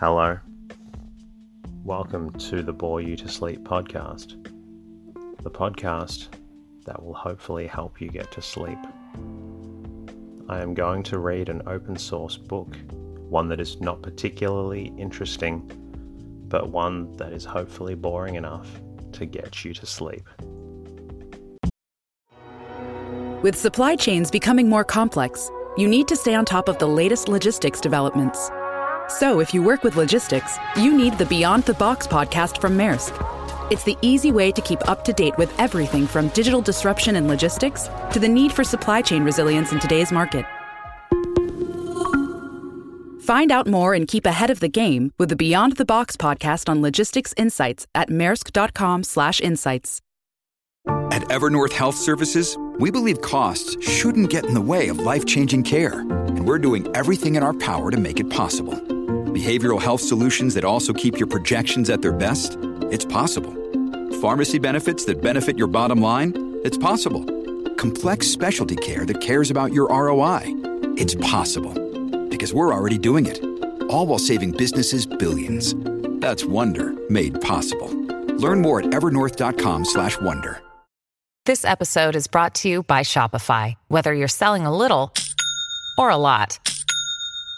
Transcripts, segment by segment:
Hello. Welcome to the Bore You to Sleep podcast, the podcast that will hopefully help you get to sleep. I am going to read an open source book, one that is not particularly interesting, but one that is hopefully boring enough to get you to sleep. With supply chains becoming more complex, you need to stay on top of the latest logistics developments. So, if you work with logistics, you need the Beyond the Box podcast from Maersk. It's the easy way to keep up to date with everything from digital disruption in logistics to the need for supply chain resilience in today's market. Find out more and keep ahead of the game with the Beyond the Box podcast on logistics insights at maersk.com/insights. At Evernorth Health Services, we believe costs shouldn't get in the way of life-changing care, and we're doing everything in our power to make it possible. Behavioral health solutions that also keep your projections at their best? It's possible. Pharmacy benefits that benefit your bottom line? It's possible. Complex specialty care that cares about your ROI? It's possible. Because we're already doing it. All while saving businesses billions. That's Wonder made possible. Learn more at evernorth.com/wonder. This episode is brought to you by Shopify. Whether you're selling a little or a lot,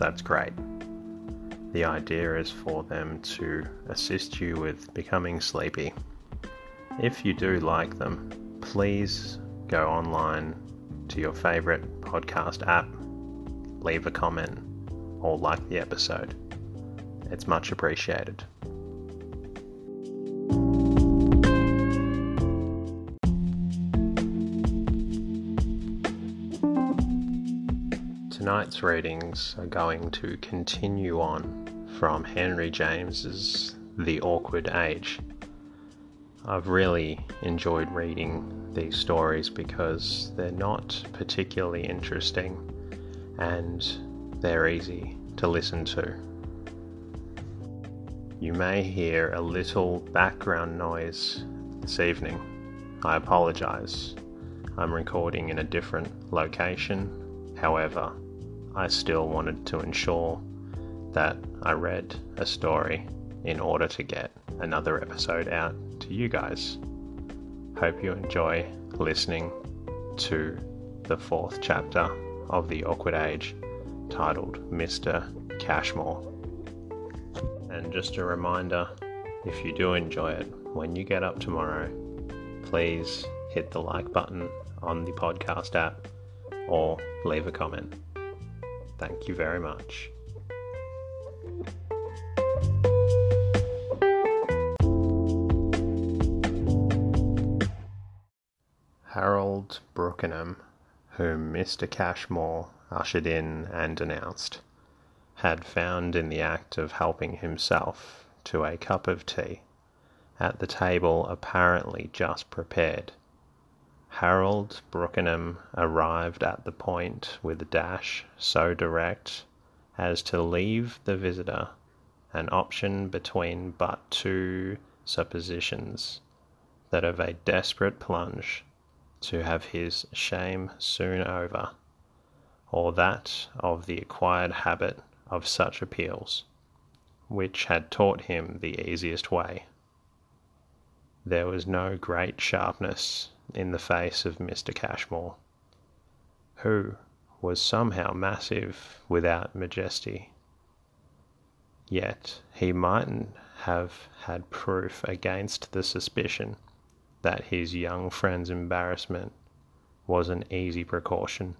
that's great. The idea is for them to assist you with becoming sleepy. If you do like them, please go online to your favorite podcast app, leave a comment, or like the episode. It's much appreciated. Tonight's readings are going to continue on from Henry James's The Awkward Age. I've really enjoyed reading these stories because they're not particularly interesting and they're easy to listen to. You may hear a little background noise this evening. I apologize. I'm recording in a different location. However, I still wanted to ensure that I read a story in order to get another episode out to you guys. Hope you enjoy listening to the fourth chapter of The Awkward Age titled Mr. Cashmore. And just a reminder if you do enjoy it, when you get up tomorrow, please hit the like button on the podcast app or leave a comment. Thank you very much. Harold Brookenham, whom Mr. Cashmore ushered in and announced, had found in the act of helping himself to a cup of tea at the table apparently just prepared. Harold Brookenham arrived at the point with a dash so direct as to leave the visitor an option between but two suppositions that of a desperate plunge to have his shame soon over, or that of the acquired habit of such appeals, which had taught him the easiest way. There was no great sharpness in the face of Mr. Cashmore, who was somehow massive without majesty. Yet he mightn't have had proof against the suspicion that his young friend's embarrassment was an easy precaution,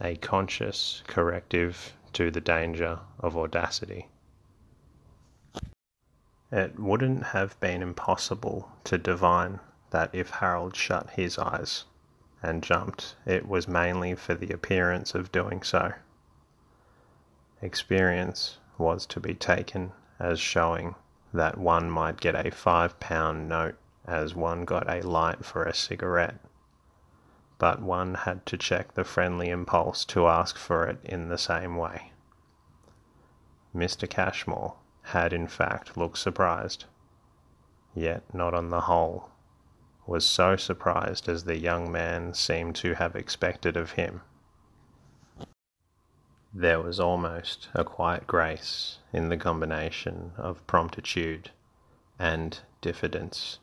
a conscious corrective to the danger of audacity. It wouldn't have been impossible to divine that if Harold shut his eyes and jumped, it was mainly for the appearance of doing so. Experience was to be taken as showing that one might get a five pound note as one got a light for a cigarette, but one had to check the friendly impulse to ask for it in the same way. Mr. Cashmore had in fact looked surprised, yet not on the whole was so surprised as the young man seemed to have expected of him. There was almost a quiet grace in the combination of promptitude and diffidence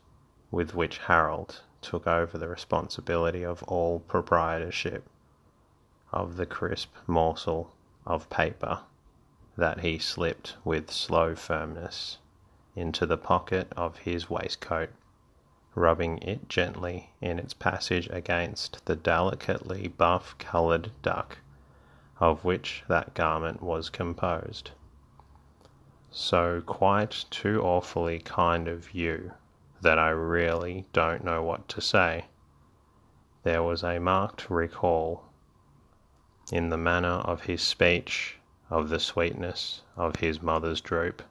with which Harold took over the responsibility of all proprietorship of the crisp morsel of paper that he slipped with slow firmness into the pocket of his waistcoat, rubbing it gently in its passage against the delicately buff coloured duck of which that garment was composed. So quite too awfully kind of you that I really don't know what to say. There was a marked recall in the manner of his speech of the sweetness of his mother's droop,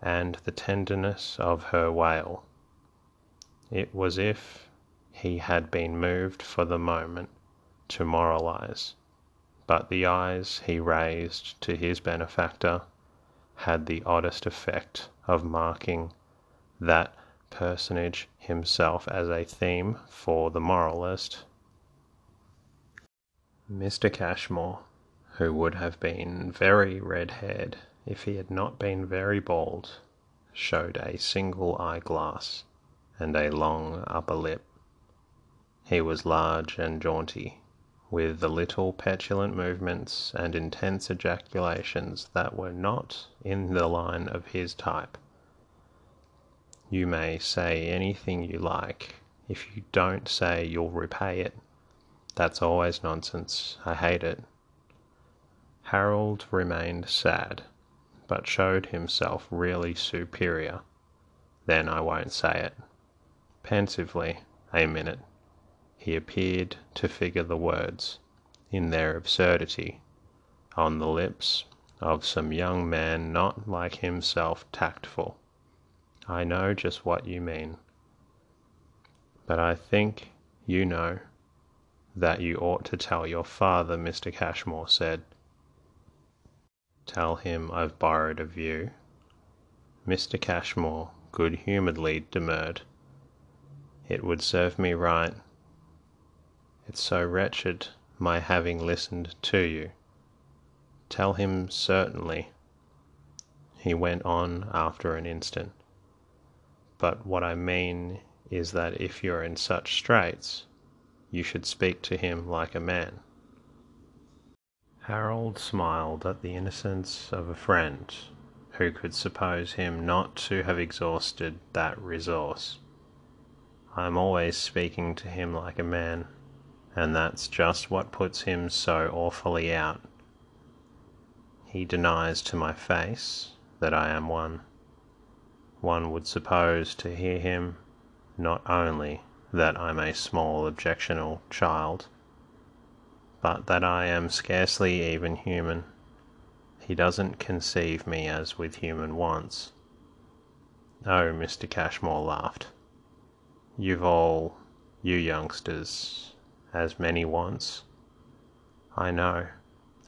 and the tenderness of her wail. It was as if he had been moved for the moment to moralize but the eyes he raised to his benefactor had the oddest effect of marking that personage himself as a theme for the moralist. Mr. Cashmore, who would have been very red haired if he had not been very bald, showed a single eyeglass and a long upper lip. He was large and jaunty, with the little petulant movements and intense ejaculations that were not in the line of his type. You may say anything you like. If you don't say you'll repay it, that's always nonsense. I hate it. Harold remained sad, but showed himself really superior. Then I won't say it. Pensively, a minute he appeared to figure the words, in their absurdity, on the lips of some young man not like himself tactful. I know just what you mean. But I think you know that you ought to tell your father, Mr. Cashmore said. Tell him I've borrowed of you. Mr. Cashmore good humouredly demurred. It would serve me right it's so wretched my having listened to you. Tell him certainly, he went on after an instant. But what I mean is that if you're in such straits, you should speak to him like a man. Harold smiled at the innocence of a friend who could suppose him not to have exhausted that resource. I am always speaking to him like a man and that's just what puts him so awfully out. He denies to my face that I am one. One would suppose to hear him not only that I'm a small objectionable child, but that I am scarcely even human. He doesn't conceive me as with human wants. Oh, Mr. Cashmore laughed. You've all, you youngsters, as many wants. I know,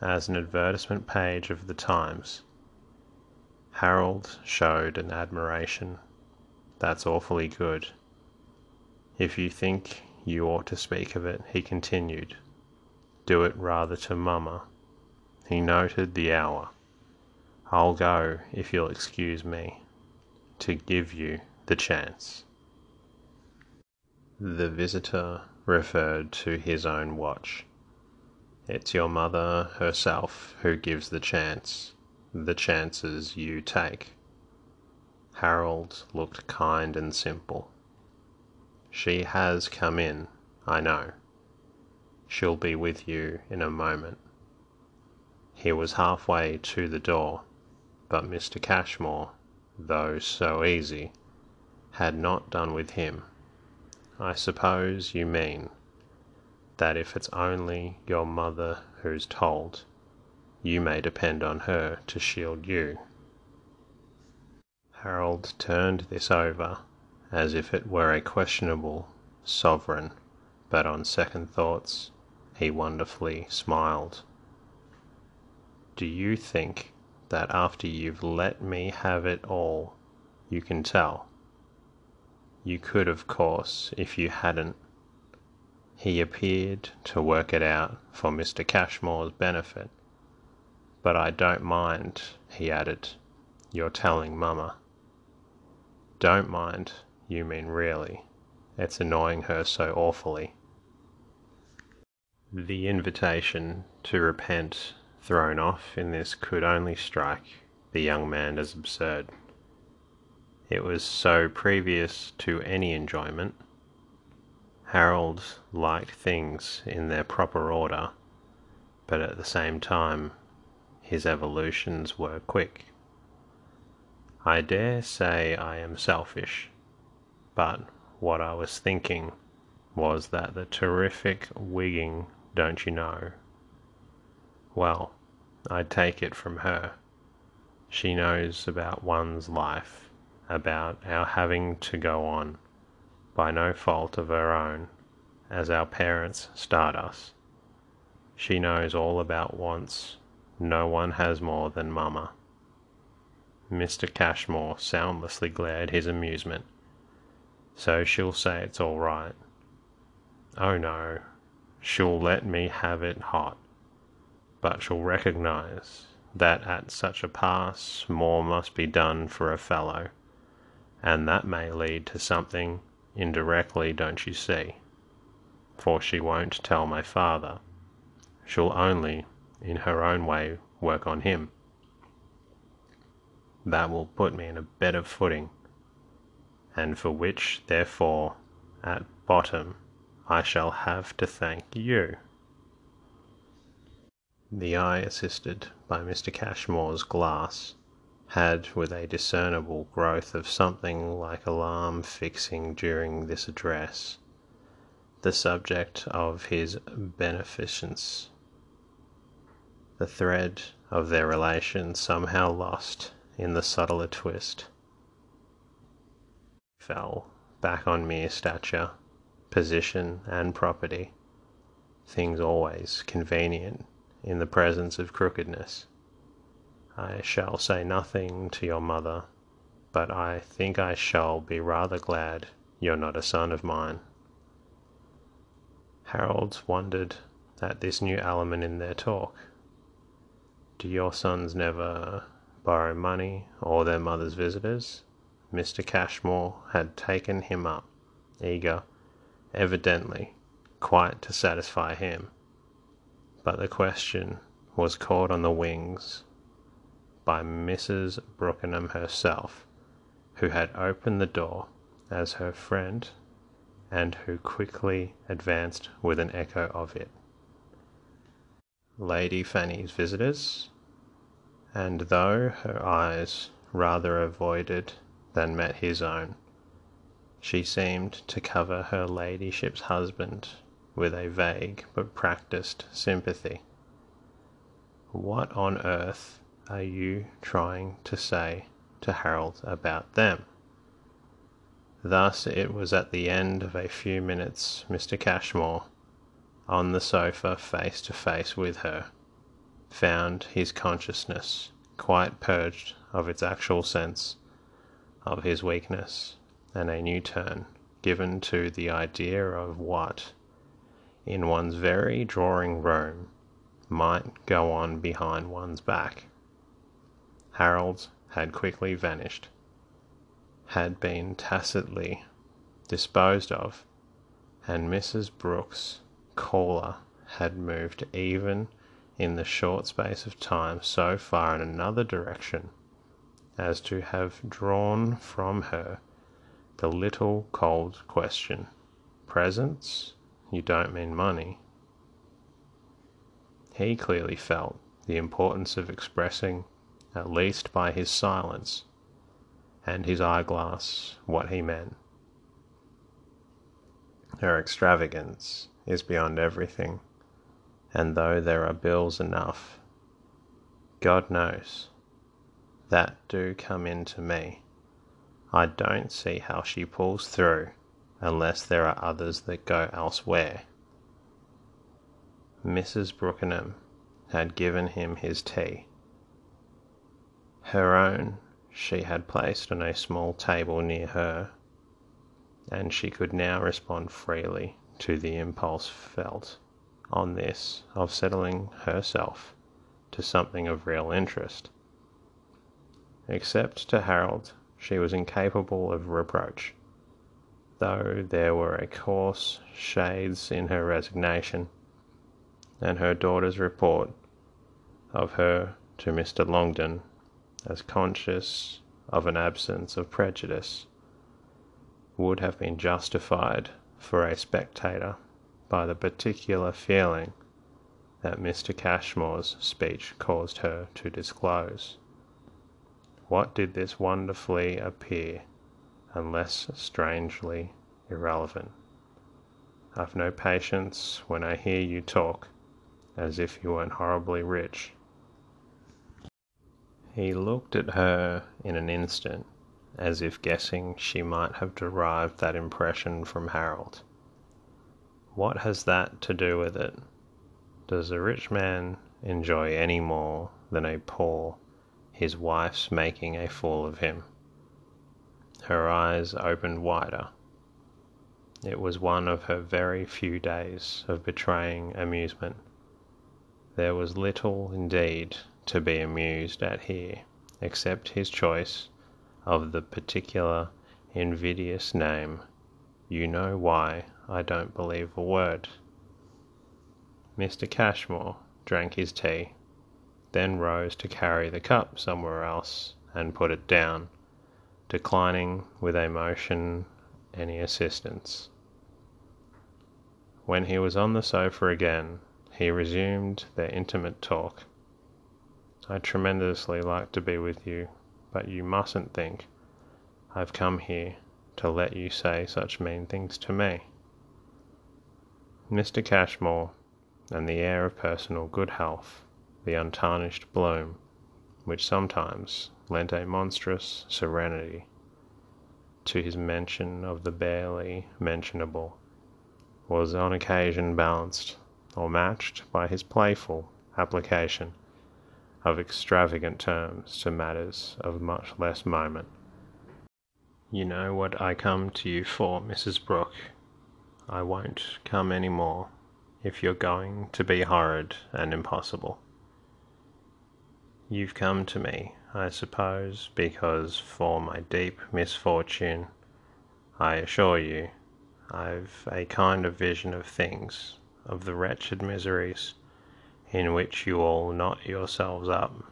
as an advertisement page of the Times. Harold showed an admiration. That's awfully good. If you think you ought to speak of it, he continued, do it rather to Mamma. He noted the hour. I'll go, if you'll excuse me, to give you the chance. The visitor referred to his own watch. It's your mother herself who gives the chance, the chances you take. Harold looked kind and simple. She has come in, I know. She'll be with you in a moment. He was halfway to the door, but Mr. Cashmore, though so easy, had not done with him. I suppose you mean that if it's only your mother who's told, you may depend on her to shield you. Harold turned this over as if it were a questionable sovereign, but on second thoughts he wonderfully smiled. Do you think that after you've let me have it all, you can tell? You could, of course, if you hadn't. He appeared to work it out for Mr. Cashmore's benefit. But I don't mind, he added, your telling Mamma. Don't mind, you mean really. It's annoying her so awfully. The invitation to repent thrown off in this could only strike the young man as absurd. It was so previous to any enjoyment. Harold liked things in their proper order, but at the same time his evolutions were quick. I dare say I am selfish, but what I was thinking was that the terrific wigging, don't you know? Well, I take it from her. She knows about one's life, about our having to go on, by no fault of her own, as our parents start us. She knows all about wants no one has more than Mamma. Mr. Cashmore soundlessly glared his amusement. So she'll say it's all right. Oh no, she'll let me have it hot, but she'll recognize that at such a pass more must be done for a fellow, and that may lead to something indirectly, don't you see? For she won't tell my father. She'll only, in her own way, work on him that will put me in a better footing, and for which, therefore, at bottom, I shall have to thank you. The eye assisted by Mr. Cashmore's glass had, with a discernible growth of something like alarm fixing during this address, the subject of his beneficence. The thread of their relation somehow lost in the subtler twist. Fell back on mere stature, position, and property, things always convenient in the presence of crookedness. I shall say nothing to your mother, but I think I shall be rather glad you're not a son of mine. Harold wondered at this new element in their talk. Do your sons never borrow money or their mother's visitors, Mr. Cashmore had taken him up, eager, evidently, quite to satisfy him. But the question was caught on the wings by Mrs. Brookenham herself, who had opened the door as her friend and who quickly advanced with an echo of it. Lady Fanny's visitors and though her eyes rather avoided than met his own, she seemed to cover her ladyship's husband with a vague but practised sympathy. What on earth are you trying to say to Harold about them? Thus it was at the end of a few minutes Mr. Cashmore, on the sofa face to face with her, found his consciousness quite purged of its actual sense of his weakness, and a new turn given to the idea of what, in one's very drawing room, might go on behind one's back. Harold's had quickly vanished, had been tacitly disposed of, and Mrs. Brook's caller had moved even in the short space of time so far in another direction as to have drawn from her the little cold question Presents? You don't mean money? He clearly felt the importance of expressing, Uh, at least by his silence and his eyeglass, what he meant. Her extravagance is beyond everything and though there are bills enough, God knows. That do come into me. I don't see how she pulls through unless there are others that go elsewhere. Mrs. Brookenham had given him his tea. Her own she had placed on a small table near her, and she could now respond freely to the impulse felt on this of settling herself to something of real interest. Except to Harold, she was incapable of reproach, though there were a coarse shades in her resignation, and her daughter's report of her to Mr. Longden as conscious of an absence of prejudice would have been justified for a spectator by the particular feeling that Mr. Cashmore's speech caused her to disclose. What did this wonderfully appear, unless strangely irrelevant? I've no patience when I hear you talk as if you weren't horribly rich. He looked at her in an instant, as if guessing she might have derived that impression from Harold. What has that to do with it? Does a rich man enjoy any more than a poor his wife's making a fool of him? Her eyes opened wider. It was one of her very few days of betraying amusement. There was little, indeed, to be amused at here, except his choice of the particular invidious name. You know why I don't believe a word. Mr. Cashmore drank his tea, then rose to carry the cup somewhere else and put it down, declining with a motion any assistance. When he was on the sofa again, he resumed their intimate talk. I'd tremendously like to be with you, but you mustn't think I've come here to let you say such mean things to me. Mr. Cashmore and the air of personal good health, the untarnished bloom, which sometimes lent a monstrous serenity to his mention of the barely mentionable, was on occasion balanced or matched by his playful application of extravagant terms to matters of much less moment. You know what I come to you for, Mrs. Brooke. I won't come any more if you're going to be horrid and impossible. You've come to me, I suppose, because for my deep misfortune, I assure you, I've a kind of vision of things, of the wretched miseries in which you all knot yourselves up,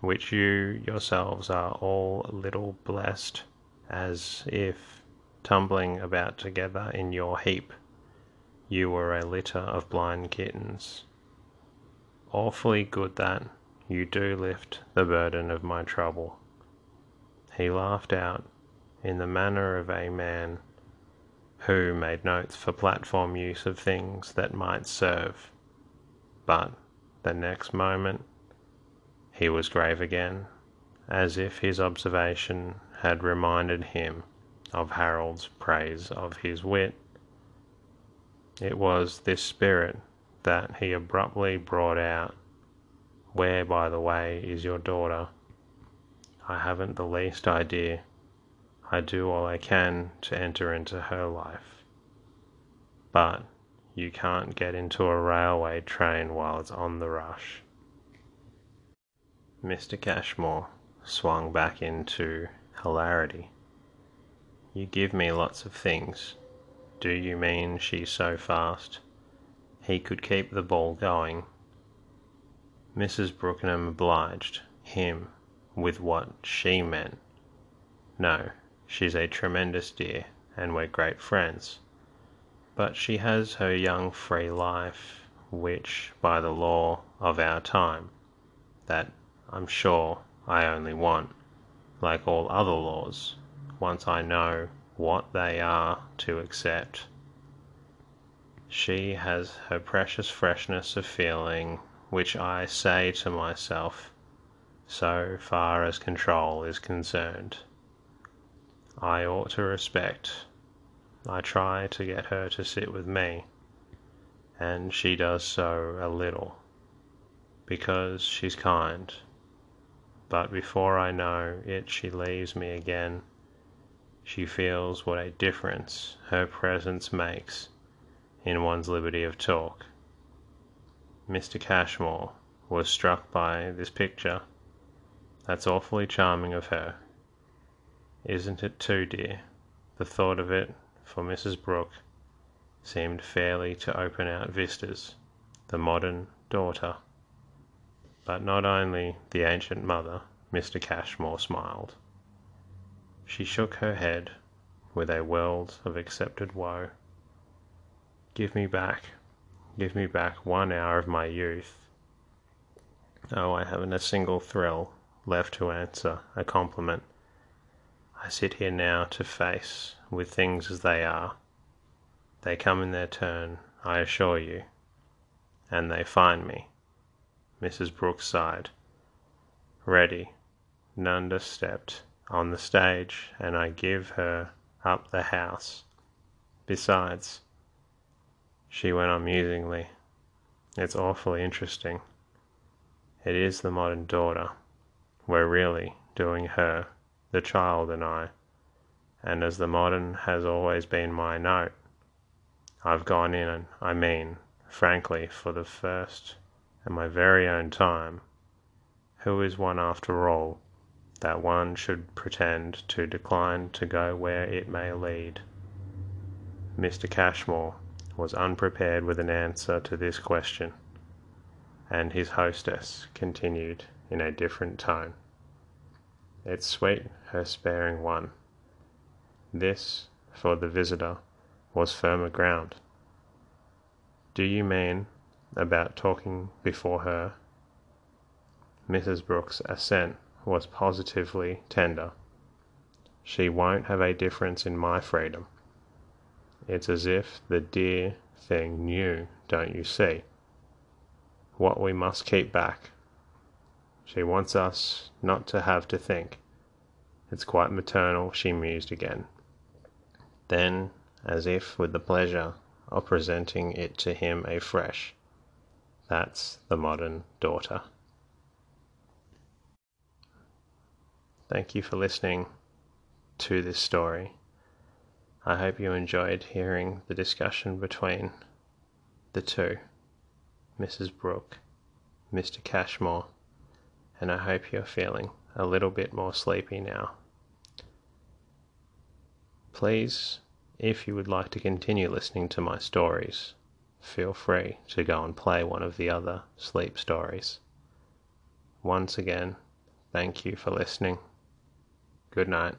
which you yourselves are all little blessed, as if, tumbling about together in your heap, you were a litter of blind kittens. Awfully good that you do lift the burden of my trouble. He laughed out in the manner of a man who made notes for platform use of things that might serve. But the next moment he was grave again, as if his observation had reminded him of Harold's praise of his wit. It was this spirit that he abruptly brought out. Where, by the way, is your daughter? I haven't the least idea. I do all I can to enter into her life. But you can't get into a railway train while it's on the rush. Mr. Cashmore swung back into hilarity. You give me lots of things. Do you mean she's so fast? He could keep the ball going. Mrs. Brookenham obliged him with what she meant. No, she's a tremendous dear, and we're great friends. But she has her young free life, which, by the law of our time, that I'm sure I only want, like all other laws, once I know what they are to accept. She has her precious freshness of feeling, which I say to myself, so far as control is concerned. I ought to respect. I try to get her to sit with me, and she does so a little, because she's kind. But before I know it, she leaves me again. She feels what a difference her presence makes in one's liberty of talk. Mr. Cashmore was struck by this picture. That's awfully charming of her. Isn't it too, dear? The thought of it, for Mrs. Brooke, seemed fairly to open out vistas. The modern daughter. But not only the ancient mother, Mr. Cashmore smiled. She shook her head with a world of accepted woe. Give me back, give me back one hour of my youth. Oh, I haven't a single thrill left to answer a compliment. I sit here now to face with things as they are. They come in their turn, I assure you, and they find me. Mrs. Brooks sighed. Ready, Nanda stepped on the stage, and I give her up the house. Besides, she went on musingly, it's awfully interesting. It is the modern daughter. We're really doing her, the child and I, and as the modern has always been my note, I've gone in and I mean, frankly, for the first and my very own time, who is one after all, that one should pretend to decline to go where it may lead? Mr. Cashmore was unprepared with an answer to this question, and his hostess continued in a different tone. It's sweet her sparing one. This, for the visitor, was firmer ground. Do you mean about talking before her? Mrs. Brook's assent was positively tender. She won't have a difference in my freedom. It's as if the dear thing knew, don't you see, what we must keep back. She wants us not to have to think. It's quite maternal, she mused again. Then, as if with the pleasure of presenting it to him afresh, that's the modern daughter. Thank you for listening to this story. I hope you enjoyed hearing the discussion between the two, Mrs. Brooke, Mr. Cashmore, and I hope you're feeling a little bit more sleepy now. Please, if you would like to continue listening to my stories, feel free to go and play one of the other sleep stories. Once again, thank you for listening. Good night.